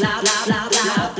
blah blah blah blah